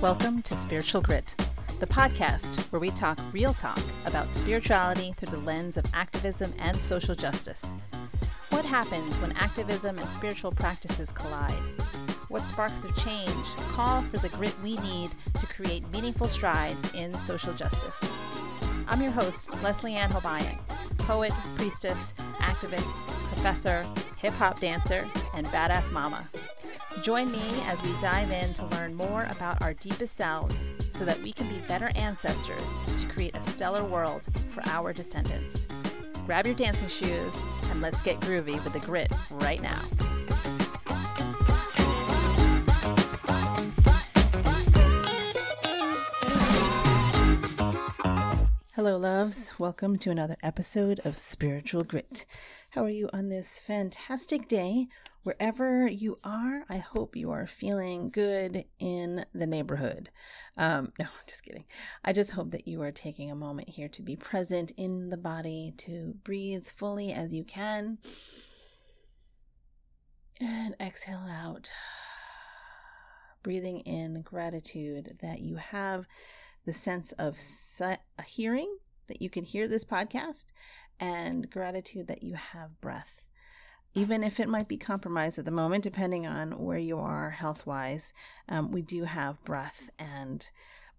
Welcome to Spiritual Grit, the podcast where we talk real talk about spirituality through the lens of activism and social justice. What happens when activism and spiritual practices collide? What sparks of change call for the grit we need to create meaningful strides in social justice? I'm your host, Leslie Ann Hobayan, poet, priestess, activist, professor, hip hop dancer, and badass mama. Join me as we dive in to learn more about our deepest selves so that we can be better ancestors to create a stellar world for our descendants. Grab your dancing shoes and let's get groovy with the grit right now. Hello, loves. Welcome to another episode of Spiritual Grit. How are you on this fantastic day wherever you are, I hope you are feeling good in the neighborhood. Um, no, just kidding. I just hope that you are taking a moment here to be present in the body, to breathe fully as you can, and exhale out. Breathing in gratitude that you have the sense of hearing, that you can hear this podcast, and gratitude that you have breath even if it might be compromised at the moment, depending on where you are health wise, um, we do have breath, and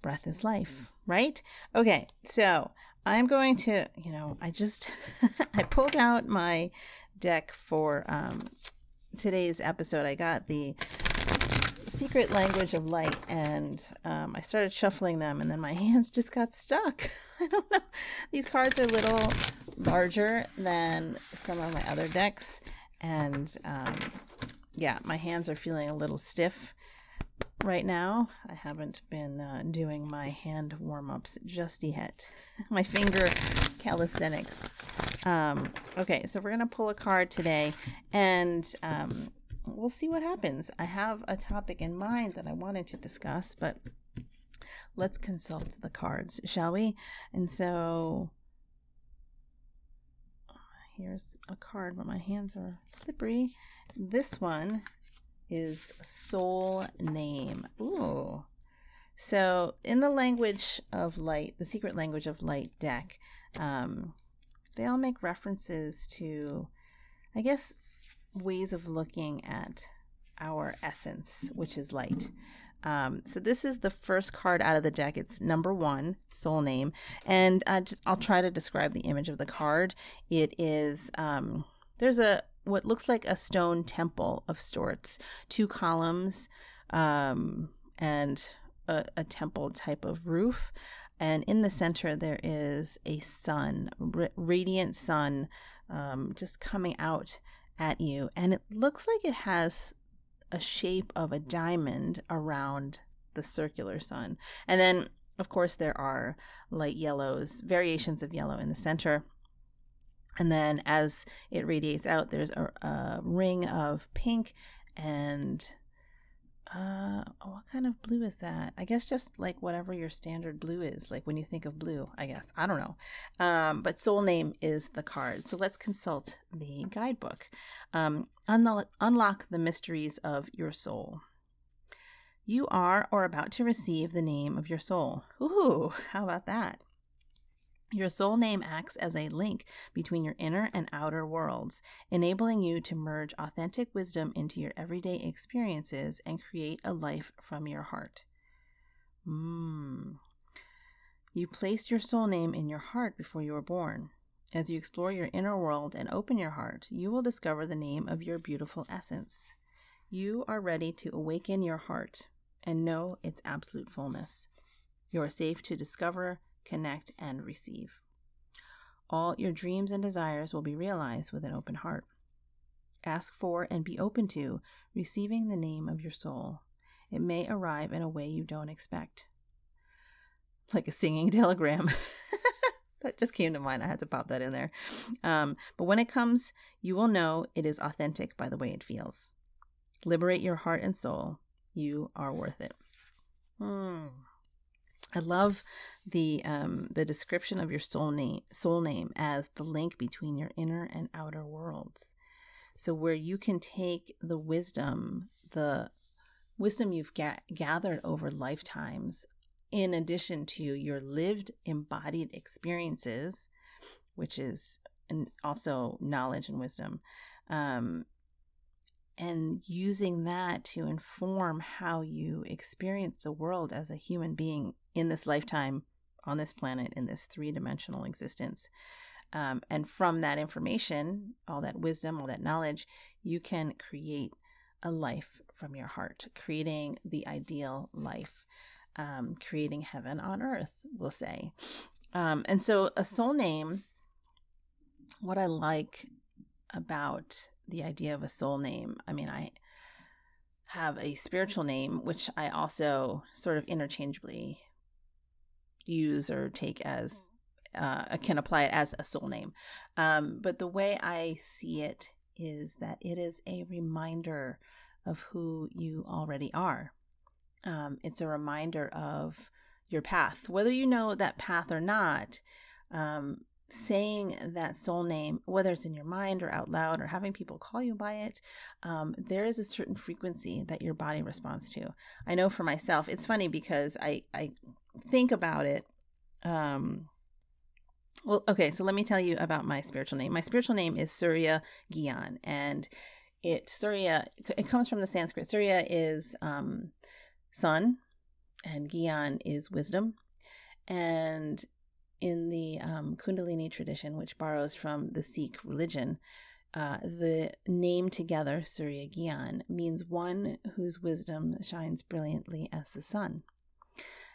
breath is life, right? Okay, so I'm going to, you know, I just I pulled out my deck for um, today's episode. I got the secret language of light and um, i started shuffling them and then my hands just got stuck i don't know these cards are a little larger than some of my other decks and um, yeah, my hands are feeling a little stiff right now. I haven't been uh, doing my hand warm ups just yet. my finger calisthenics. Um, okay, so we're gonna pull a card today, and um, we'll see what happens. I have a topic in mind that I wanted to discuss, but let's consult the cards, shall we? And so Here's a card, but my hands are slippery. This one is soul name. Ooh. So, in the language of light, the secret language of light deck, um, they all make references to, I guess, ways of looking at our essence, which is light. Um, so this is the first card out of the deck. It's number one, soul name, and I just I'll try to describe the image of the card. It is um, there's a what looks like a stone temple of sorts, two columns, um, and a, a temple type of roof. And in the center, there is a sun, radiant sun, um, just coming out at you. And it looks like it has a shape of a diamond around the circular sun. And then, of course, there are light yellows, variations of yellow in the center. And then as it radiates out, there's a, a ring of pink and uh, what kind of blue is that? I guess just like whatever your standard blue is, like when you think of blue, I guess. I don't know. Um, but soul name is the card. So let's consult the guidebook. Um, unlock, unlock the mysteries of your soul. You are or about to receive the name of your soul. Ooh, how about that? Your soul name acts as a link between your inner and outer worlds, enabling you to merge authentic wisdom into your everyday experiences and create a life from your heart. Mm. You placed your soul name in your heart before you were born. As you explore your inner world and open your heart, you will discover the name of your beautiful essence. You are ready to awaken your heart and know its absolute fullness. You are safe to discover connect, and receive. All your dreams and desires will be realized with an open heart. Ask for and be open to receiving the name of your soul. It may arrive in a way you don't expect. Like a singing telegram. that just came to mind. I had to pop that in there. Um, but when it comes, you will know it is authentic by the way it feels. Liberate your heart and soul. You are worth it. Hmm. I love the um, the description of your soul name soul name as the link between your inner and outer worlds. So where you can take the wisdom, the wisdom you've ga- gathered over lifetimes, in addition to your lived embodied experiences, which is and also knowledge and wisdom, um, and using that to inform how you experience the world as a human being in this lifetime on this planet in this three dimensional existence. Um, and from that information, all that wisdom, all that knowledge, you can create a life from your heart, creating the ideal life, um, creating heaven on earth, we'll say. Um, and so, a soul name, what I like about the idea of a soul name, I mean, I have a spiritual name, which I also sort of interchangeably use or take as uh, can apply it as a soul name. Um, but the way I see it is that it is a reminder of who you already are. Um, it's a reminder of your path, whether you know that path or not. Um, saying that soul name, whether it's in your mind or out loud or having people call you by it, um, there is a certain frequency that your body responds to. I know for myself, it's funny because I, I think about it. Um, well, okay, so let me tell you about my spiritual name. My spiritual name is Surya Gyan, and it Surya it comes from the Sanskrit. Surya is um, sun, and Gyan is wisdom, and in the um, Kundalini tradition, which borrows from the Sikh religion, uh, the name together, Surya Gyan, means one whose wisdom shines brilliantly as the sun.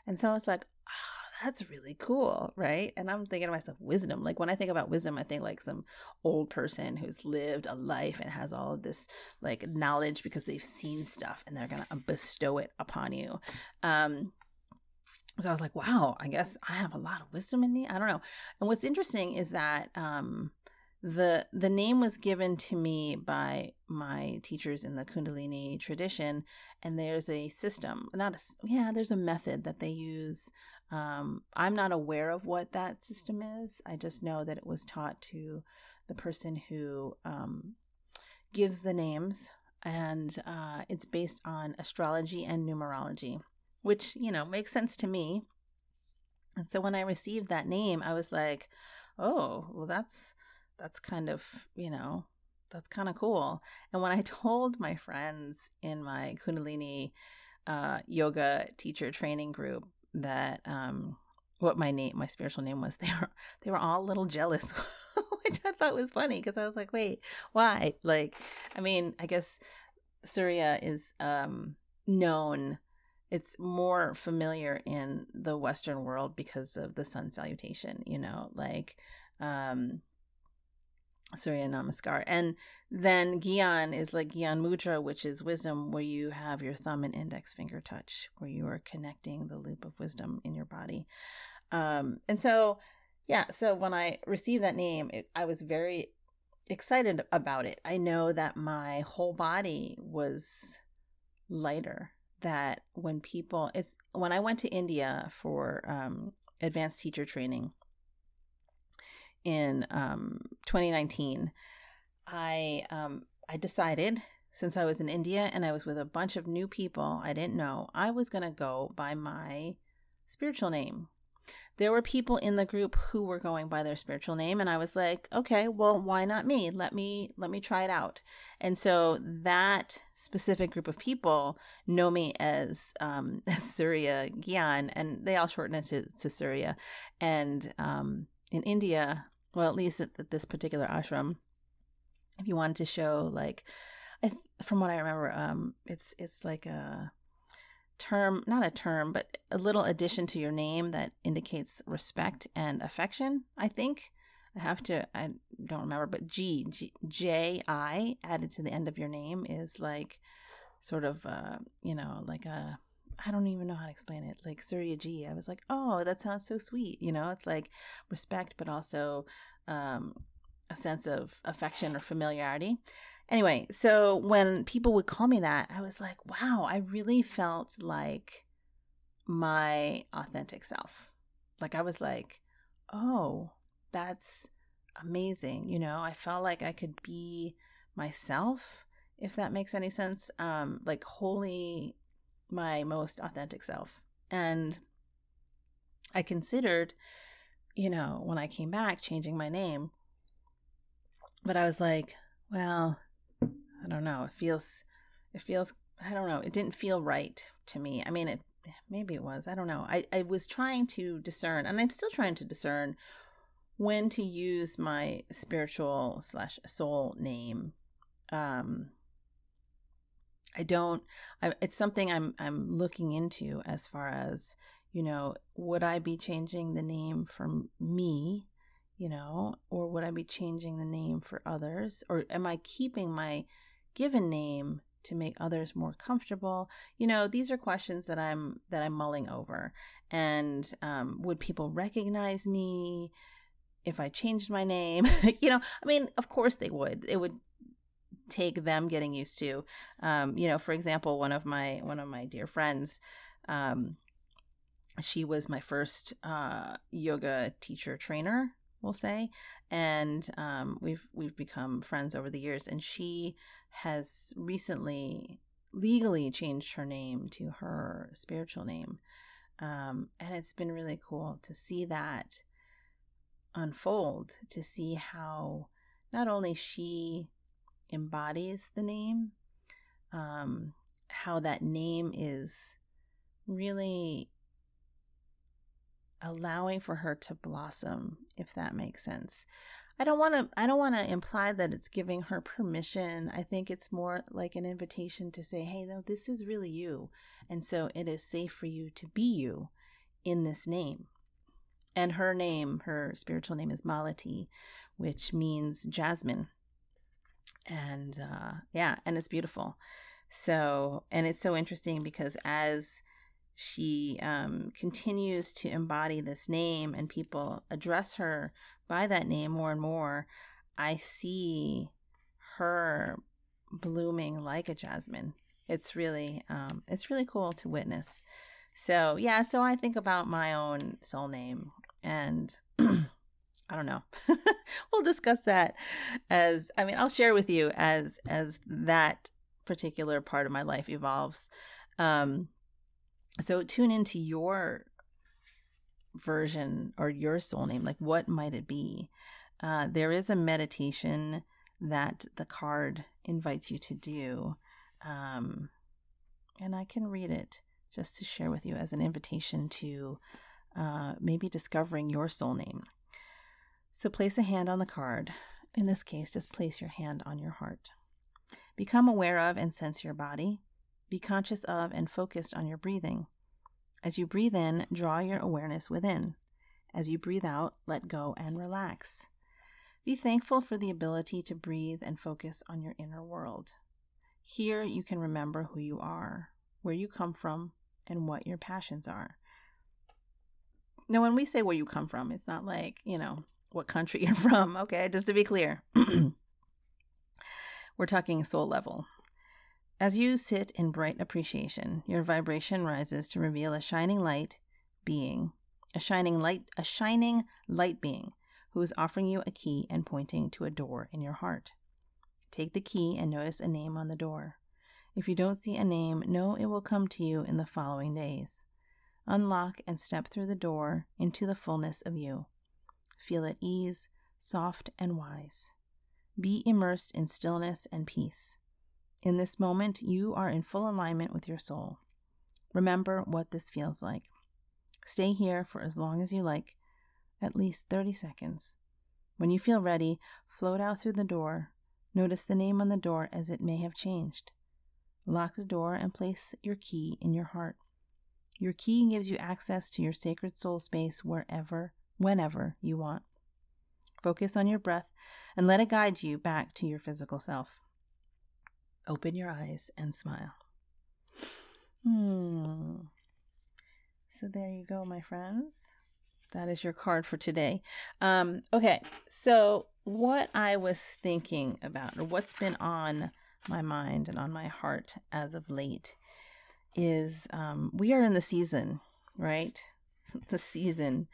And so I was like, oh, that's really cool, right? And I'm thinking to myself, wisdom. Like when I think about wisdom, I think like some old person who's lived a life and has all of this like knowledge because they've seen stuff and they're gonna bestow it upon you. Um, so I was like, wow, I guess I have a lot of wisdom in me. I don't know. And what's interesting is that um, the the name was given to me by my teachers in the Kundalini tradition, and there's a system, not a yeah, there's a method that they use. Um, I'm not aware of what that system is. I just know that it was taught to the person who um, gives the names, and uh, it's based on astrology and numerology which, you know, makes sense to me. And so when I received that name, I was like, oh, well, that's, that's kind of, you know, that's kind of cool. And when I told my friends in my Kundalini uh, yoga teacher training group that, um, what my name, my spiritual name was, they were, they were all a little jealous, which I thought was funny because I was like, wait, why? Like, I mean, I guess Surya is, um, known it's more familiar in the western world because of the sun salutation you know like um surya namaskar. And then gyan is like gyan mudra which is wisdom where you have your thumb and index finger touch where you are connecting the loop of wisdom in your body. Um and so yeah so when i received that name it, i was very excited about it. I know that my whole body was lighter that when people it's when I went to India for um, advanced teacher training in um, 2019, I um, I decided since I was in India and I was with a bunch of new people I didn't know, I was going to go by my spiritual name. There were people in the group who were going by their spiritual name and i was like okay well why not me? Let me let me try it out. And so that specific group of people know me as um, surya gyan and they all shorten it to, to surya. And um, in india well at least at, this particular ashram if you wanted to show like I th- from what i remember um, it's it's like a term, not a term, but a little addition to your name that indicates respect and affection, I think. I have to, I don't remember, but G, G J I added to the end of your name is like sort of, uh, you know, like a, I don't even know how to explain it. Like Surya Ji. I was like, oh, that sounds so sweet. You know, it's like respect, but also um, a sense of affection or familiarity. Anyway, so when people would call me that, I was like, wow, I really felt like my authentic self. Like I was like, oh, that's amazing. You know, I felt like I could be myself, if that makes any sense. Um, like wholly my most authentic self. And I considered, you know, when I came back, changing my name. But I was like, well, I don't know. It feels, it feels, I don't know. It didn't feel right to me. I mean, it, maybe it was. I don't know. I, I was trying to discern, and I'm still trying to discern when to use my spiritual slash soul name. Um, I don't. I, it's something I'm I'm looking into as far as you know. Would I be changing the name for me, you know, or would I be changing the name for others, or am I keeping my given name to make others more comfortable? You know, these are questions that I'm that I'm mulling over. And um, would people recognize me? if I changed my name. you know, I mean, of course they would. It would take them getting used to. Um, you know, for example, one of my one of my dear friends, um, she was my first uh, yoga teacher trainer, we'll say, and um, we've we've become friends over the years. And she has recently legally changed her name to her spiritual name, um, and it's been really cool to see that unfold to see how not only she embodies the name, um, how that name is really allowing for her to blossom, if that makes sense. I don't want to I don't want to imply that it's giving her permission. I think it's more like an invitation to say, "Hey, no, this is really you." And so it is safe for you to be you in this name. And her name, her spiritual name is Malati, which means jasmine. And uh, yeah, and it's beautiful. So, and it's so interesting because as she um, continues to embody this name and people address her by that name more and more, I see her blooming like a jasmine. It's really, um, it's really cool to witness. So yeah, so I think about my own soul name and I don't know. we'll discuss that as I mean, I'll share with you as as that particular part of my life evolves. Um so tune into your version or your soul name like what might it be uh, there is a meditation that the card invites you to do um, and i can read it just to share with you as an invitation to uh, maybe discovering your soul name. So place a hand on the card. In this case, just place your hand on your heart. Become aware of and sense your body. Be conscious of and focused on your breathing. As you breathe in, draw your awareness within. As you breathe out, let go and relax. Be thankful for the ability to breathe and focus on your inner world. Here you can remember who you are, where you come from, and what your passions are. Now, when we say where you come from, it's not like, you know, what country you're from, okay? Just to be clear. We're talking soul level. As you sit in bright appreciation, your vibration rises to reveal a shining light being, a shining light, a shining light being who is offering you a key and pointing to a door in your heart. Take the key and notice a name on the door. If you don't see a name, know it will come to you in the following days. Unlock and step through the door into the fullness of you. Feel at ease, soft and wise. Be immersed in stillness and peace. In this moment, you are in full alignment with your soul. Remember what this feels like. Stay here for as long as you like, at least 30 seconds. When you feel ready, float out through the door. Notice the name on the door as it may have changed. Lock the door and place your key in your heart. Your key gives you access to your sacred soul space wherever, whenever you want. Focus on your breath and let it guide you back to your physical self. Open your eyes and smile. Hmm. So there you go, my friends. That is your card for today. Um, okay, so what I was thinking about, or what's been on my mind and on my heart as of late, is um, we are in the season right? The season.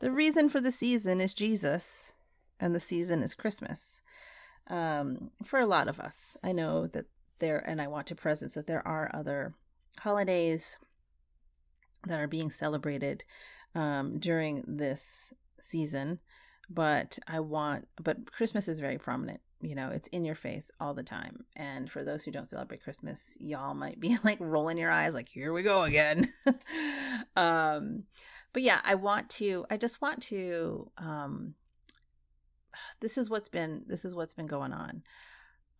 The reason for the season is Jesus, and the season is Christmas. Um, for a lot of us, I know that there, and I want to presence that there are other holidays that are being celebrated um, during this season, but I want, but Christmas is very prominent. You know, it's in your face all the time. And for those who don't celebrate Christmas, y'all might be like rolling your eyes, like, here we go again. um, but yeah, I want to, I just want to, um, this is what's been, this is what's been going on.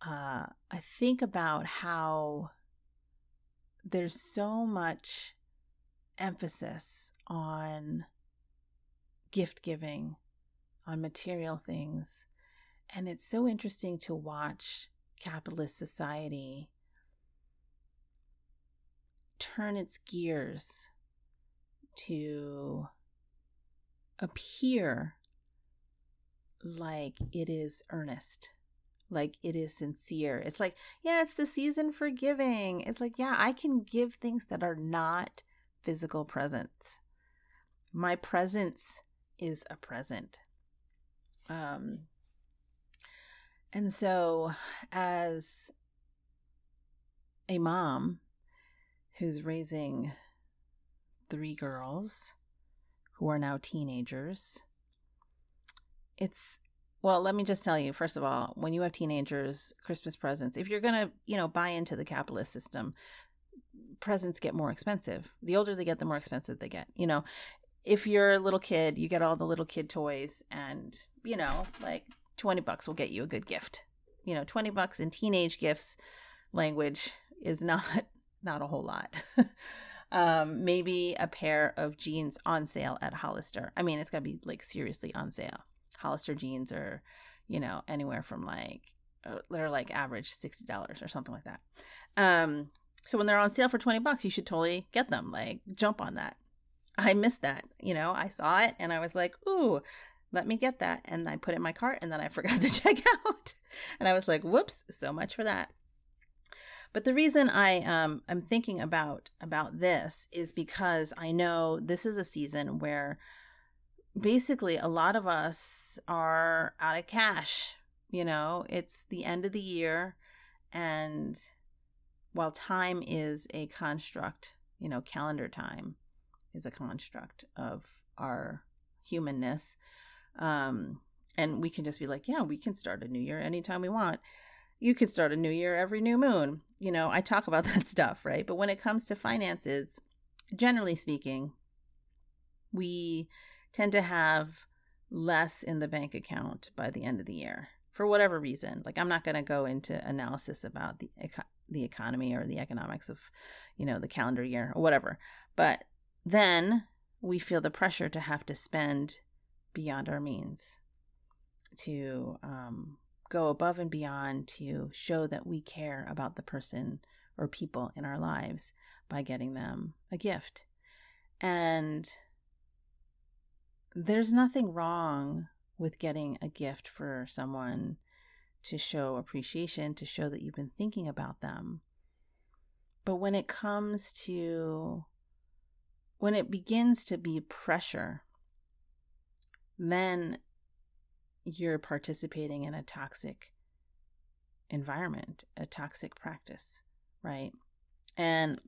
Uh, I think about how there's so much emphasis on gift giving, on material things. And it's so interesting to watch capitalist society turn its gears to appear like it is earnest, like it is sincere. It's like, yeah, it's the season for giving. It's like, yeah, I can give things that are not physical presence. My presence is a present. Um, and so, as a mom who's raising three girls who are now teenagers, it's well, let me just tell you, first of all, when you have teenagers, Christmas presents, if you're going to, you know, buy into the capitalist system, presents get more expensive. The older they get, the more expensive they get. You know, if you're a little kid, you get all the little kid toys, and you know, like twenty bucks will get you a good gift. You know, twenty bucks in teenage gifts language is not not a whole lot. um, maybe a pair of jeans on sale at Hollister. I mean, it's got to be like seriously on sale. Hollister jeans are, you know, anywhere from like uh, they're like average sixty dollars or something like that. Um, so when they're on sale for 20 bucks, you should totally get them. Like, jump on that. I missed that. You know, I saw it and I was like, ooh, let me get that. And I put it in my cart and then I forgot to check out. And I was like, whoops, so much for that. But the reason I um, I'm thinking about about this is because I know this is a season where basically a lot of us are out of cash. You know, it's the end of the year and while time is a construct, you know, calendar time is a construct of our humanness. Um, and we can just be like, yeah, we can start a new year anytime we want. You can start a new year every new moon. You know, I talk about that stuff, right? But when it comes to finances, generally speaking, we tend to have less in the bank account by the end of the year for whatever reason. Like, I'm not going to go into analysis about the the economy or the economics of, you know, the calendar year or whatever. But then we feel the pressure to have to spend beyond our means, to um, go above and beyond to show that we care about the person or people in our lives by getting them a gift. And there's nothing wrong with getting a gift for someone to show appreciation, to show that you've been thinking about them. But when it comes to, when it begins to be pressure, then you're participating in a toxic environment, a toxic practice, right? And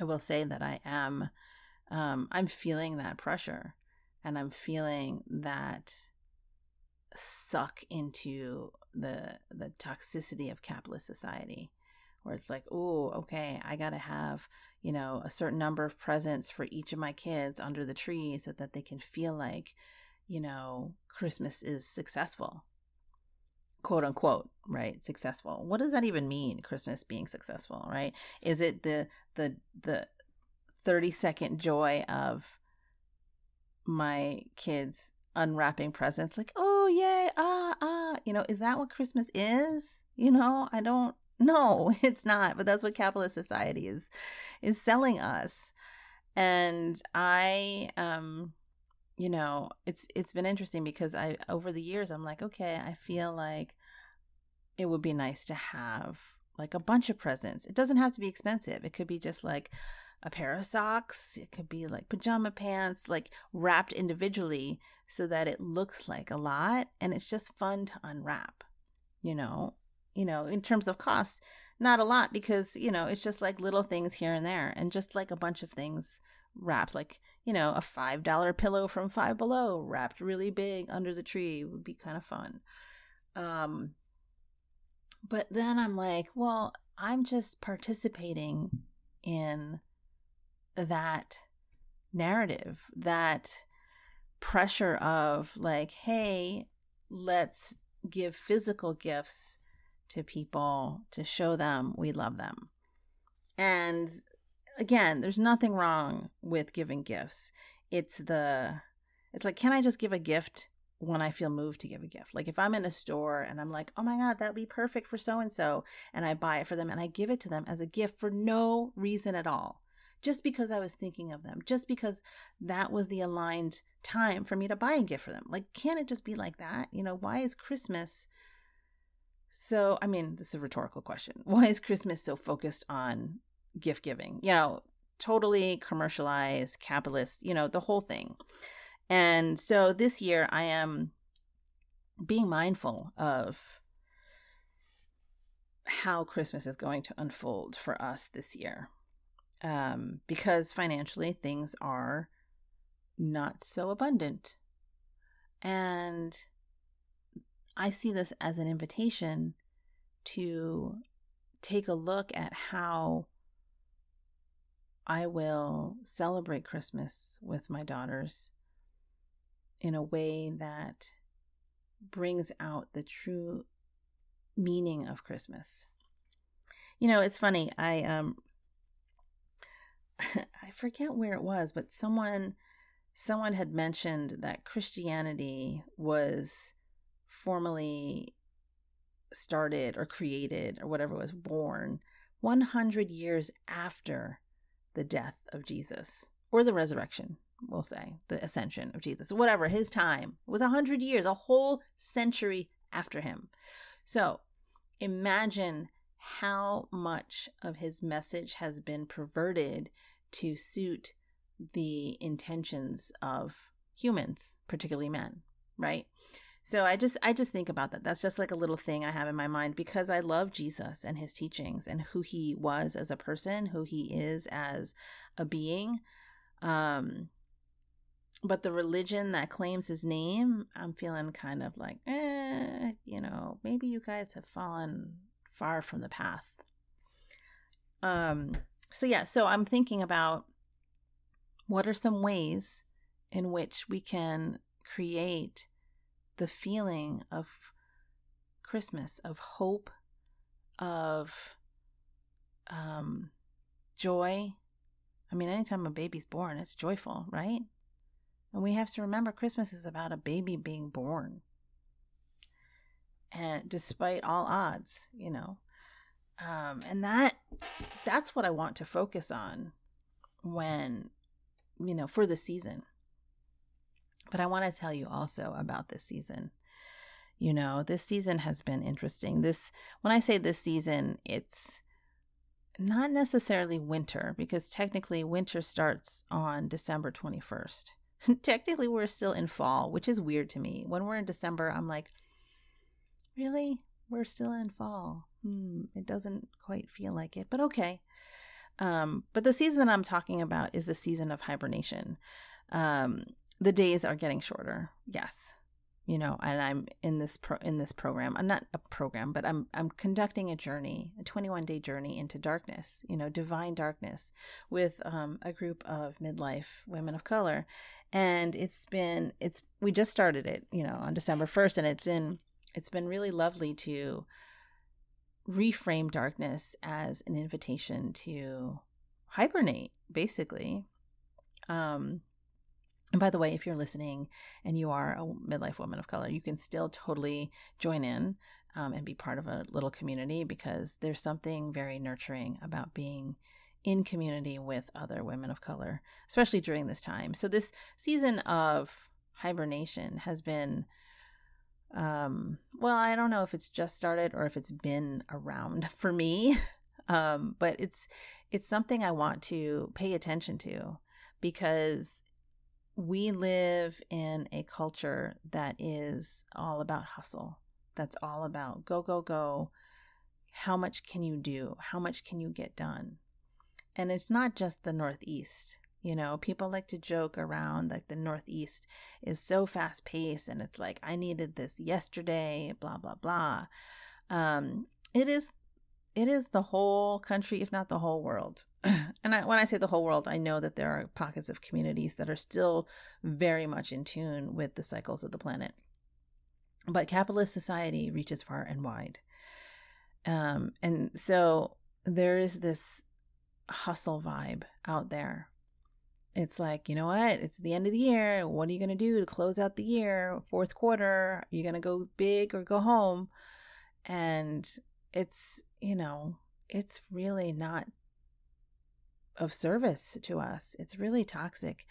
I will say that I am, um, I'm feeling that pressure and I'm feeling that suck into the the toxicity of capitalist society where it's like oh okay i gotta have you know a certain number of presents for each of my kids under the tree so that they can feel like you know christmas is successful. Quote unquote right? Successful. What does that even mean christmas being successful right? Is it the the the 30 second joy of my kids unwrapping presents? Like oh yay ah ah. You know is that what christmas is? You know i don't no it's not but that's what capitalist society is is selling us. And i um you know it's it's been interesting because i over the years i'm like okay i feel like it would be nice to have like a bunch of presents it doesn't have to be expensive it could be just like a pair of socks. It could be like pajama pants, like wrapped individually so that it looks like a lot and it's just fun to unwrap. You know, you know, in terms of cost, not a lot because, you know, it's just like little things here and there and just like a bunch of things wrapped like, you know, a $5 pillow from Five Below wrapped really big under the tree would be kind of fun. Um but then I'm like, well, I'm just participating in that narrative, that pressure of like, hey, let's give physical gifts to people to show them we love them. And again, there's nothing wrong with giving gifts. It's the it's like can I just give a gift when I feel moved to give a gift. Like if I'm in a store and I'm like, "Oh my god, that would be perfect for so and so," and I buy it for them and I give it to them as a gift for no reason at all just because I was thinking of them, just because that was the aligned time for me to buy a gift for them. Like, can't it just be like that? You know, why is Christmas so? I mean, this is a rhetorical question. Why is Christmas so focused on gift giving? You know, totally commercialized, capitalist, you know, the whole thing. And so this year I am being mindful of how Christmas is going to unfold for us this year um, because financially things are not so abundant. And I see this as an invitation to take a look at how I will celebrate Christmas with my daughters in a way that brings out the true meaning of Christmas. You know, it's funny. I um I forget where it was, but someone someone had mentioned that Christianity was formally started or created or whatever was born 100 years after the death of Jesus or the resurrection, we'll say, the ascension of Jesus, whatever his time was a 100 years, a whole century after him. So imagine how much of his message has been perverted to suit the intentions of humans, particularly men, right? So I just I just think about that. That's just like a little thing I have in my mind because I love Jesus and his teachings and who he was as a person, who he is as a being. Um but the religion that claims his name, I'm feeling kind of like, eh, you know, maybe you guys have fallen far from the path. Um, so yeah, so I'm thinking about what are some ways in which we can create the feeling of Christmas, of hope, of um, joy. I mean, anytime a baby's born, it's joyful, right? And we have to remember Christmas is about a baby being born and despite all odds, you know. Um, and that that's what I want to focus on when you know for the season. But I want to tell you also about this season. You know, this season has been interesting. This when I say this season, it's not necessarily winter because technically winter starts on December 21st. technically we're still in fall, which is weird to me. When we're in December, I'm like, Really? We're still in fall. Hmm, it doesn't quite feel like it, but okay. Um, but the season that I'm talking about is the season of hibernation. Um, the days are getting shorter. Yes, you know, and I'm in this pro- in this program. I'm not a program, but I'm I'm conducting a journey, a 21 day journey into darkness. You know, divine darkness, with um, a group of midlife women of color, and it's been it's we just started it, you know, on December 1st, and it's been it's been really lovely to reframe darkness as an invitation to hibernate, basically. Um, and by the way, if you're listening and you are a midlife woman of color, you can still totally join in um, and be part of a little community because there's something very nurturing about being in community with other women of color, especially during this time. So, this season of hibernation has been um, well, I don't know if it's just started or if it's been around for me. um, but it's it's something I want to pay attention to because we live in a culture that is all about hustle. That's all about go, go, go. How much can you do? How much can you get done? And it's not just the Northeast. You know, people like to joke around like the Northeast is so fast paced and it's like, I needed this yesterday, blah, blah, blah. Um, it is it is the whole country, if not the whole world. and I, when I say the whole world, I know that there are pockets of communities that are still very much in tune with the cycles of the planet. But capitalist society reaches far and wide. Um, and so there is this hustle vibe out there. It's like, you know what? It's the end of the year. What are you going to do to close out the year? Fourth quarter, are you going to go big or go home? And it's you know, it's really not of service to us. It's really toxic.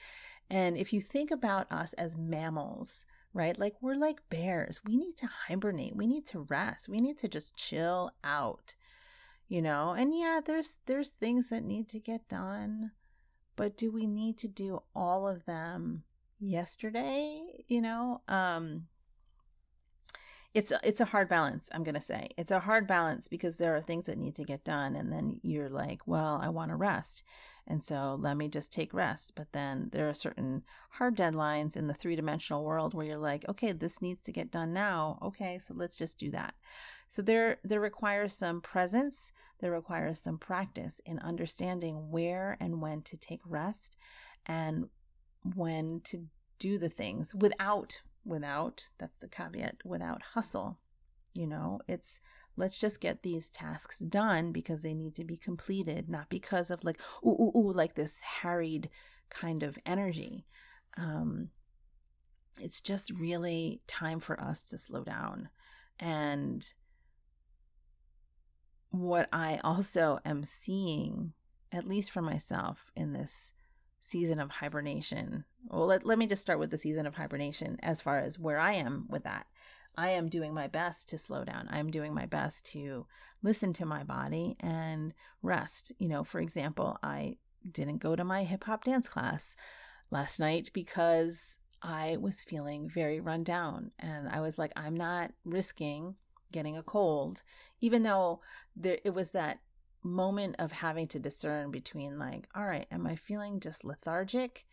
And if you think about us as mammals, right? Like we're like bears. We need to hibernate. We need to rest. We need to just chill out. You know? And yeah, there's there's things that need to get done. But do we need to do all of them yesterday? You know? Um it's it's a hard balance i'm going to say. It's a hard balance because there are things that need to get done and then you're like well i want to rest. And so let me just take rest. But then there are certain hard deadlines in the three-dimensional world where you're like okay this needs to get done now. Okay so let's just do that. So there there requires some presence there requires some practice in understanding where and when to take rest and when to do the things without without, that's the caveat, without hustle. You know, it's let's just get these tasks done because they need to be completed, not because of like, ooh, ooh, ooh, like this harried kind of energy. Um, it's just really time for us to slow down. And what I also am seeing, at least for myself in this season of hibernation. Well, let, let me just start with the season of hibernation as far as where I am with that. I am doing my best to slow down. I'm doing my best to listen to my body and rest. You know, for example, I didn't go to my hip hop dance class last night because I was feeling very run down. And I was like, I'm not risking getting a cold, even though there, it was that moment of having to discern between like, all right, am I feeling just lethargic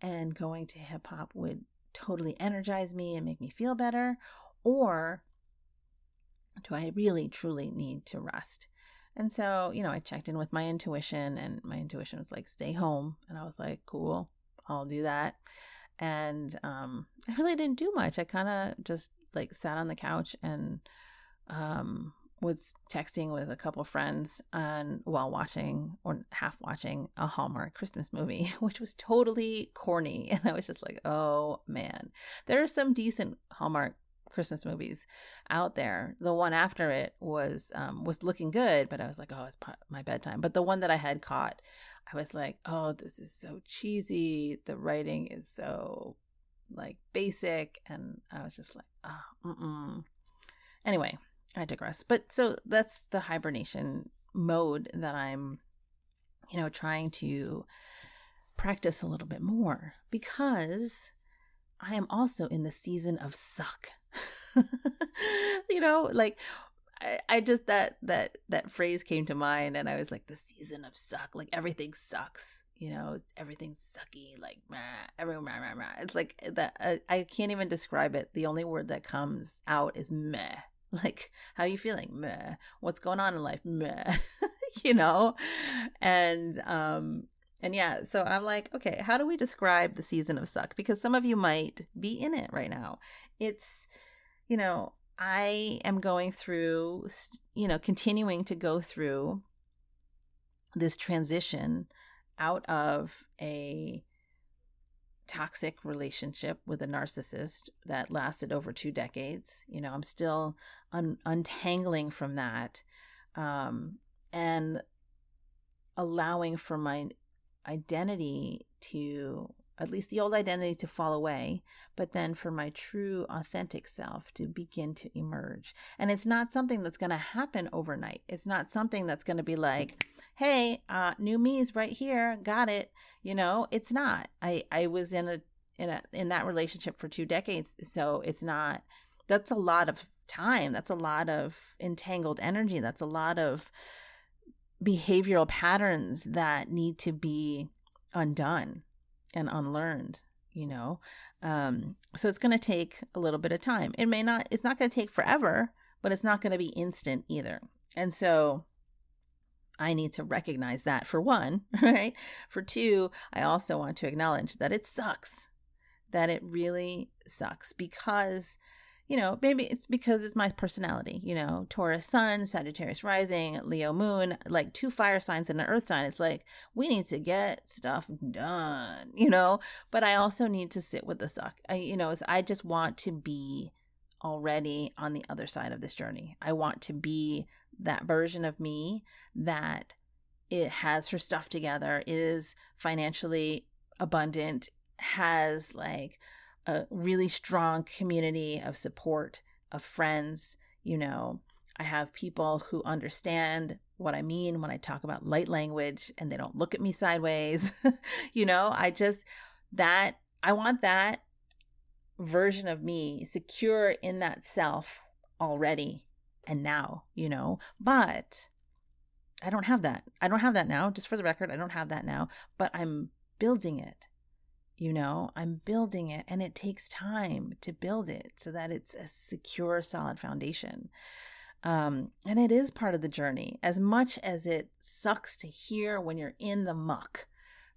and going to hip hop would totally energize me and make me feel better? Or do I really truly need to rest? And so, you know, I checked in with my intuition and my intuition was like, stay home. And I was like, cool, I'll do that. And um, I really didn't do much. I kind of just like sat on the couch and um, was texting with a couple friends and while watching or half watching a Hallmark Christmas movie, which was totally corny. And I was just like, oh man. There are some decent Hallmark Christmas movies out there. The one after it was um, was looking good, but I was like, oh, it's my bedtime. But the one that I had caught, I was like, oh, this is so cheesy. The writing is so like basic, and I was just like, oh, mm-mm. Anyway, I digress. But so that's the hibernation mode that I'm, you know, trying to practice a little bit more because I am also in the season of suck. you know, like I, I just that that that phrase came to mind and I was like the season of suck, like everything sucks. You know, everything's sucky, like meh, everyone, meh, meh, meh. It's like that. I, I can't even describe it. The only word that comes out is meh like how you feeling? Meh. What's going on in life? Meh. You know? And um and yeah so i'm like okay how do we describe the season of suck? Because some of you might be in it right now. It's you know i am going through you know continuing to go through this transition out of a toxic relationship with a narcissist that lasted over two decades. You know, I'm still un- untangling from that um, and allowing for my identity to at least the old identity to fall away, but then for my true authentic self to begin to emerge. And it's not something that's going to happen overnight. It's not something that's going to be like, hey, uh, new me is right here, got it. You know, it's not. I, I was in a, in a, in that relationship for two decades. So it's not, that's a lot of time. That's a lot of entangled energy. That's a lot of behavioral patterns that need to be undone and unlearned you know um, so it's going to take a little bit of time it may not it's not going to take forever but it's not going to be instant either and so I need to recognize that for one, right? For two, I also want to acknowledge that it sucks, that it really sucks because you know, maybe it's because it's my personality, you know, Taurus sun, Sagittarius rising, Leo moon, like two fire signs and an earth sign. It's like we need to get stuff done, you know, but I also need to sit with the suck. I, you know, I just want to be already on the other side of this journey. I want to be that version of me that it has her stuff together, is financially abundant, has like a really strong community of support, of friends. You know, I have people who understand what I mean when I talk about light language and they don't look at me sideways. you know, I just, that, I want that version of me secure in that self already and now, you know, but I don't have that. I don't have that now. Just for the record, I don't have that now, but I'm building it. You know, I'm building it and it takes time to build it so that it's a secure, solid foundation. Um, and it is part of the journey as much as it sucks to hear when you're in the muck,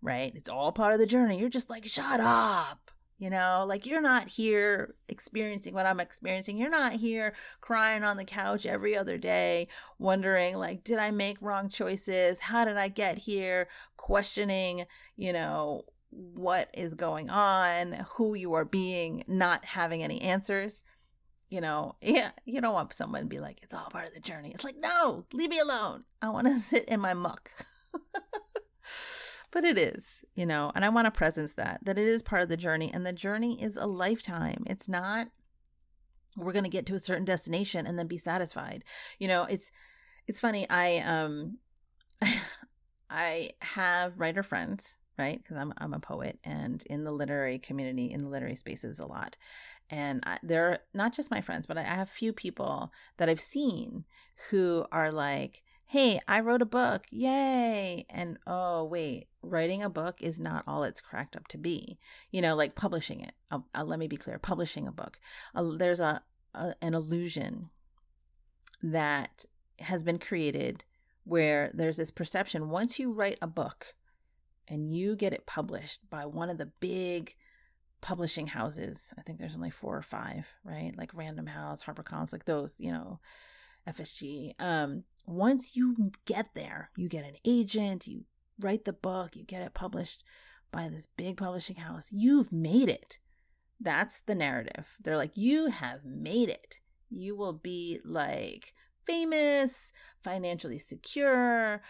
right? It's all part of the journey. You're just like, shut up. You know, like you're not here experiencing what I'm experiencing. You're not here crying on the couch every other day, wondering, like, did I make wrong choices? How did I get here? Questioning, you know, what is going on, who you are being, not having any answers. You know, yeah, you don't want someone to be like, it's all part of the journey. It's like, no, leave me alone. I want to sit in my muck. but it is, you know, and I want to presence that, that it is part of the journey. And the journey is a lifetime. It's not, we're going to get to a certain destination and then be satisfied. You know, it's, it's funny. I, um, I have writer friends right? Because I'm I'm a poet and in the literary community, in the literary spaces a lot. And I, they're not just my friends, but I have few people that I've seen who are like, "Hey, I wrote a book, yay!" And oh wait, writing a book is not all it's cracked up to be. You know, like publishing it. I'll, I'll, let me be clear: publishing a book. Uh, there's a, a an illusion that has been created where there's this perception once you write a book and you get it published by one of the big publishing houses, I think there's only four or five, right? Like Random House, HarperCollins, like those, you know, FSG. Um, once you get there, you get an agent, you write the book, you get it published by this big publishing house. You've made it. That's the narrative. They're like, you have made it. You will be like famous, financially secure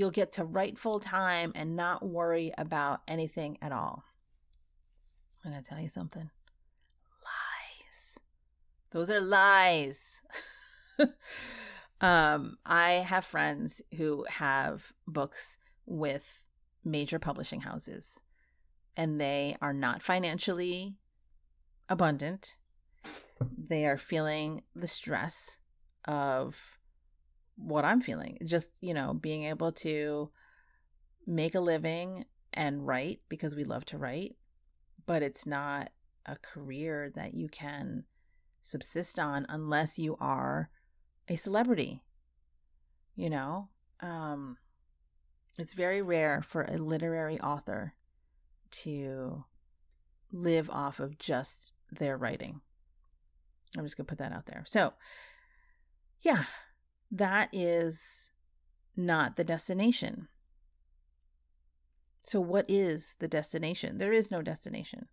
you'll get to write full time and not worry about anything at all. I'm going to tell you something lies. Those are lies. um, I have friends who have books with major publishing houses, and they are not financially abundant. They are feeling the stress of what I'm feeling. Just, you know, being able to make a living and write because we love to write, but it's not a career that you can subsist on unless you are a celebrity. You know, um, it's very rare for a literary author to live off of just their writing. I'm just going to put that out there. So, yeah, that is not the destination. So, what is the destination? There is no destination.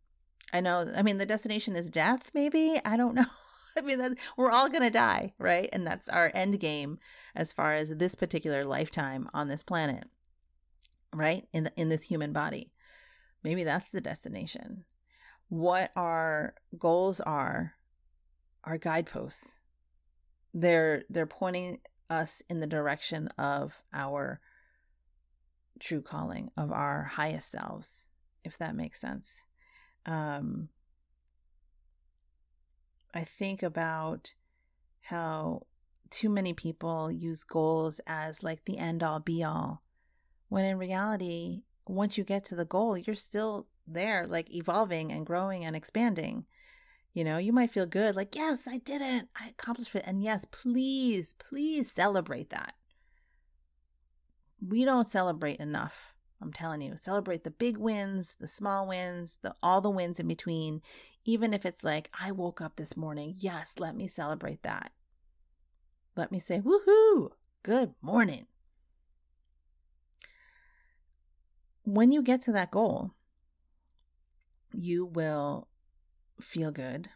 I know, I mean, the destination is death, maybe? I don't know. I mean, that, we're all going to die, right? And that's our end game as far as this particular lifetime on this planet, right? In, the, in this human body. maybe that's the destination. What our goals are our guideposts. They're they're pointing us in the direction of our true calling, of our highest selves, if that makes sense. Um, I think about how too many people use goals as like the end all be all, when in reality, once you get to the goal, you're still there, like evolving and growing and expanding. You know, you might feel good, like, yes, I did it, I accomplished it. And yes, please, please celebrate that. We don't celebrate enough. I'm telling you, celebrate the big wins, the small wins, the all the wins in between. Even if it's like, I woke up this morning. Yes, let me celebrate that. Let me say, woohoo, good morning. When you get to that goal, you will feel good.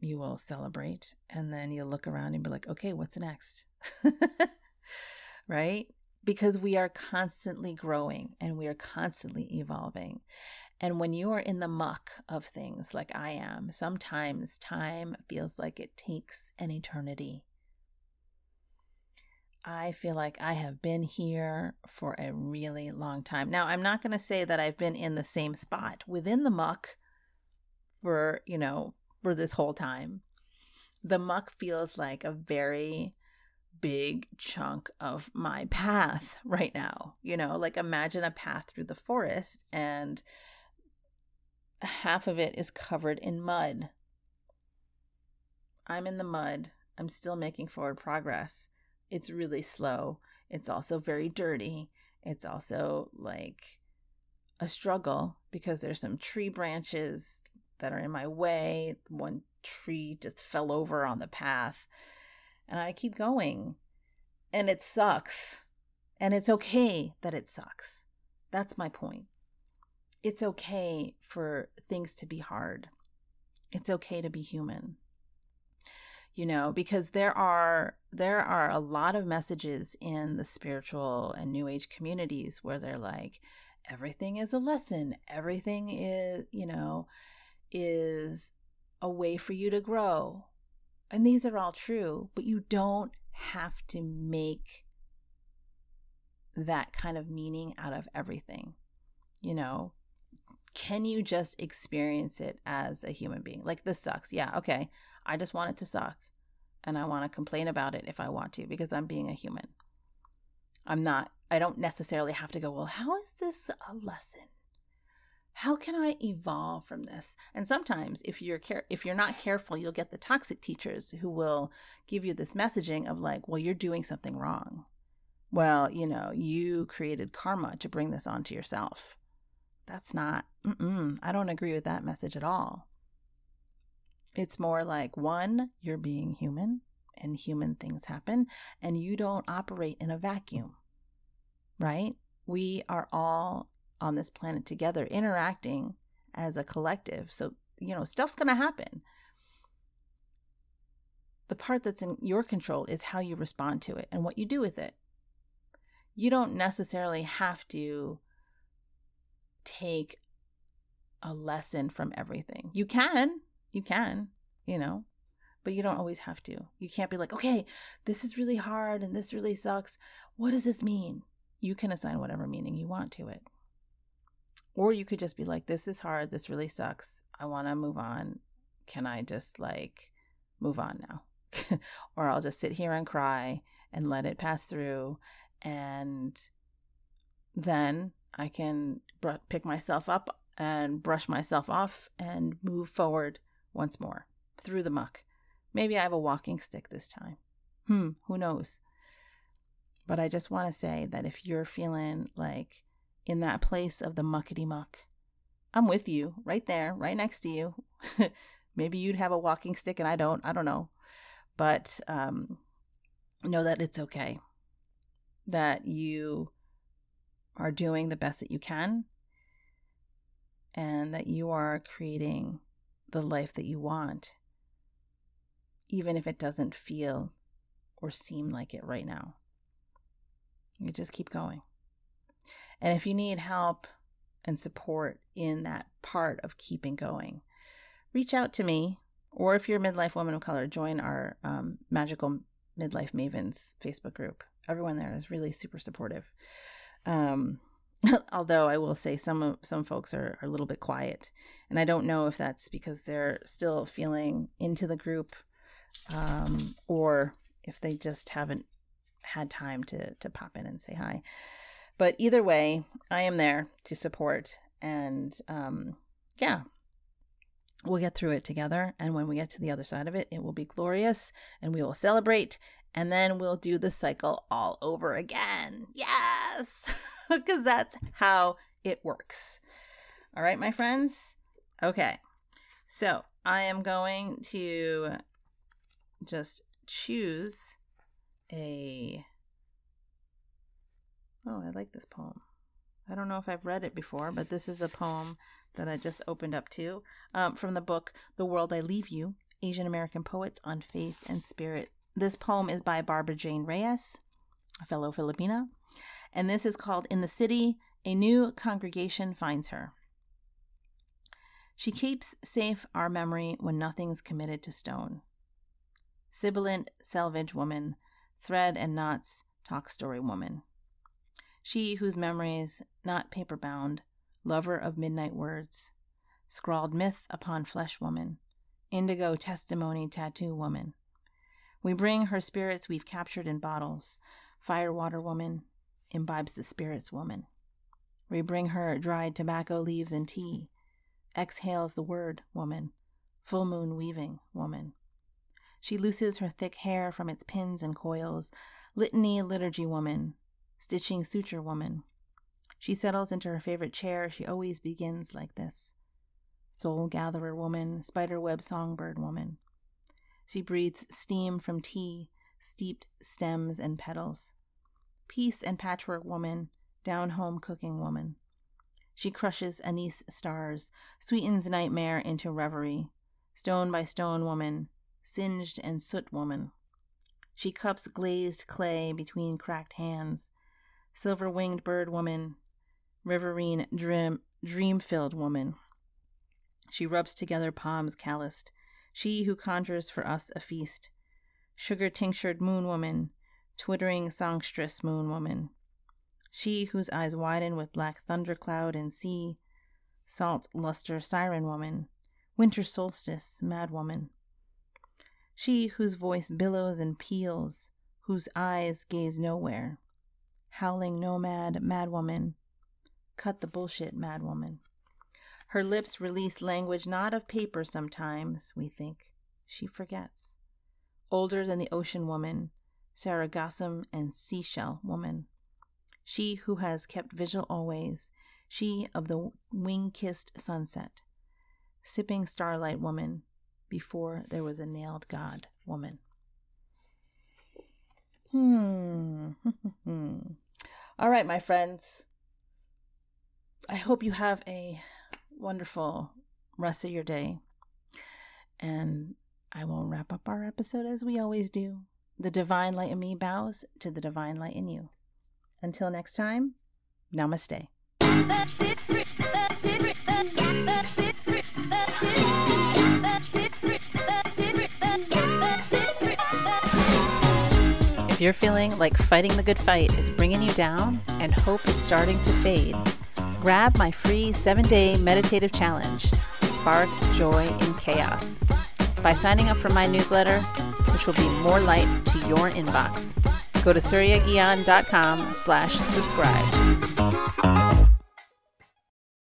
You will celebrate. And then you'll look around and be like, okay, what's next? right? Because we are constantly growing and we are constantly evolving. And when you are in the muck of things like I am, sometimes time feels like it takes an eternity. I feel like I have been here for a really long time. Now, I'm not going to say that I've been in the same spot within the muck for, you know, for this whole time. The muck feels like a very big chunk of my path right now. You know, like imagine a path through the forest and half of it is covered in mud. I'm in the mud. I'm still making forward progress. It's really slow. It's also very dirty. It's also like a struggle because there's some tree branches that are in my way. One tree just fell over on the path. And I keep going. And it sucks. And it's okay that it sucks. That's my point. It's okay for things to be hard. It's okay to be human. You know, because there are there are a lot of messages in the spiritual and new age communities where they're like everything is a lesson, everything is, you know, is a way for you to grow. And these are all true, but you don't have to make that kind of meaning out of everything. You know, can you just experience it as a human being? Like, this sucks. Yeah, okay. I just want it to suck. And I want to complain about it if I want to because I'm being a human. I'm not, I don't necessarily have to go, well, how is this a lesson? How can I evolve from this? And sometimes if you're care- if you're not careful, you'll get the toxic teachers who will give you this messaging of like, well, you're doing something wrong. Well, you know, you created karma to bring this onto yourself. That's not, I don't agree with that message at all. It's more like one, you're being human and human things happen, and you don't operate in a vacuum, right? We are all on this planet together, interacting as a collective. So, you know, stuff's going to happen. The part that's in your control is how you respond to it and what you do with it. You don't necessarily have to take a lesson from everything. You can, you can, you know, but you don't always have to. You can't be like, okay, this is really hard and this really sucks. What does this mean? You can assign whatever meaning you want to it. Or you could just be like, this is hard. This really sucks. I want to move on. Can I just like move on now? or I'll just sit here and cry and let it pass through. And then I can br- pick myself up and brush myself off and move forward once more through the muck. Maybe I have a walking stick this time. Hmm, who knows? But I just want to say that if you're feeling like in that place of the muckety muck. I'm with you right there, right next to you. Maybe you'd have a walking stick and I don't. I don't know. But um, know that it's okay, that you are doing the best that you can, and that you are creating the life that you want, even if it doesn't feel or seem like it right now. You just keep going. And if you need help and support in that part of keeping going, reach out to me. Or if you're a midlife woman of color, join our um, Magical Midlife Mavens Facebook group. Everyone there is really super supportive. Um, although I will say some some folks are, are a little bit quiet, and I don't know if that's because they're still feeling into the group, um, or if they just haven't had time to to pop in and say hi. But either way, I am there to support, and um, yeah, we'll get through it together. And when we get to the other side of it, it will be glorious, and we will celebrate, and then we'll do the cycle all over again. Yes, because that's how it works. All right, my friends. Okay, so I am going to just choose a. Oh, I like this poem. I don't know if I've read it before, but this is a poem that I just opened up to um, from the book The World I Leave You Asian American Poets on Faith and Spirit. This poem is by Barbara Jane Reyes, a fellow Filipina, and this is called In the City A New Congregation Finds Her. She keeps safe our memory when nothing's committed to stone. Sibilant selvage woman, thread and knots, talk story woman. She whose memories, not paper bound, lover of midnight words, scrawled myth upon flesh woman, indigo testimony tattoo woman. We bring her spirits we've captured in bottles, Fire water woman, imbibes the spirits woman. We bring her dried tobacco leaves and tea, exhales the word woman, full moon weaving woman. She looses her thick hair from its pins and coils, litany liturgy woman, stitching suture woman. She settles into her favorite chair. She always begins like this Soul gatherer woman, spiderweb songbird woman. She breathes steam from tea, steeped stems and petals. Peace and patchwork woman, down home cooking woman. She crushes anise stars, sweetens nightmare into reverie. Stone by stone woman, singed and soot woman. She cups glazed clay between cracked hands. Silver winged bird woman, riverine dream dream filled woman. She rubs together palms calloused, she who conjures for us a feast. Sugar tinctured moon woman, twittering songstress moon woman. She whose eyes widen with black thundercloud and sea, salt luster siren woman, winter solstice mad woman. She whose voice billows and peals, whose eyes gaze nowhere. Howling nomad, madwoman. Cut the bullshit, madwoman. Her lips release language not of paper sometimes, we think. She forgets. Older than the ocean woman, Sargassum and seashell woman. She who has kept vigil always, she of the wing kissed sunset. Sipping starlight woman, before there was a nailed God woman. Hmm. All right, my friends. I hope you have a wonderful rest of your day. And I will wrap up our episode as we always do. The divine light in me bows to the divine light in you. Until next time, namaste. If you're feeling like fighting the good fight is bringing you down and hope is starting to fade, grab my free seven day meditative challenge, Spark Joy in Chaos, by signing up for my newsletter, which will be more light to your inbox. Go to suryaguian.com slash subscribe.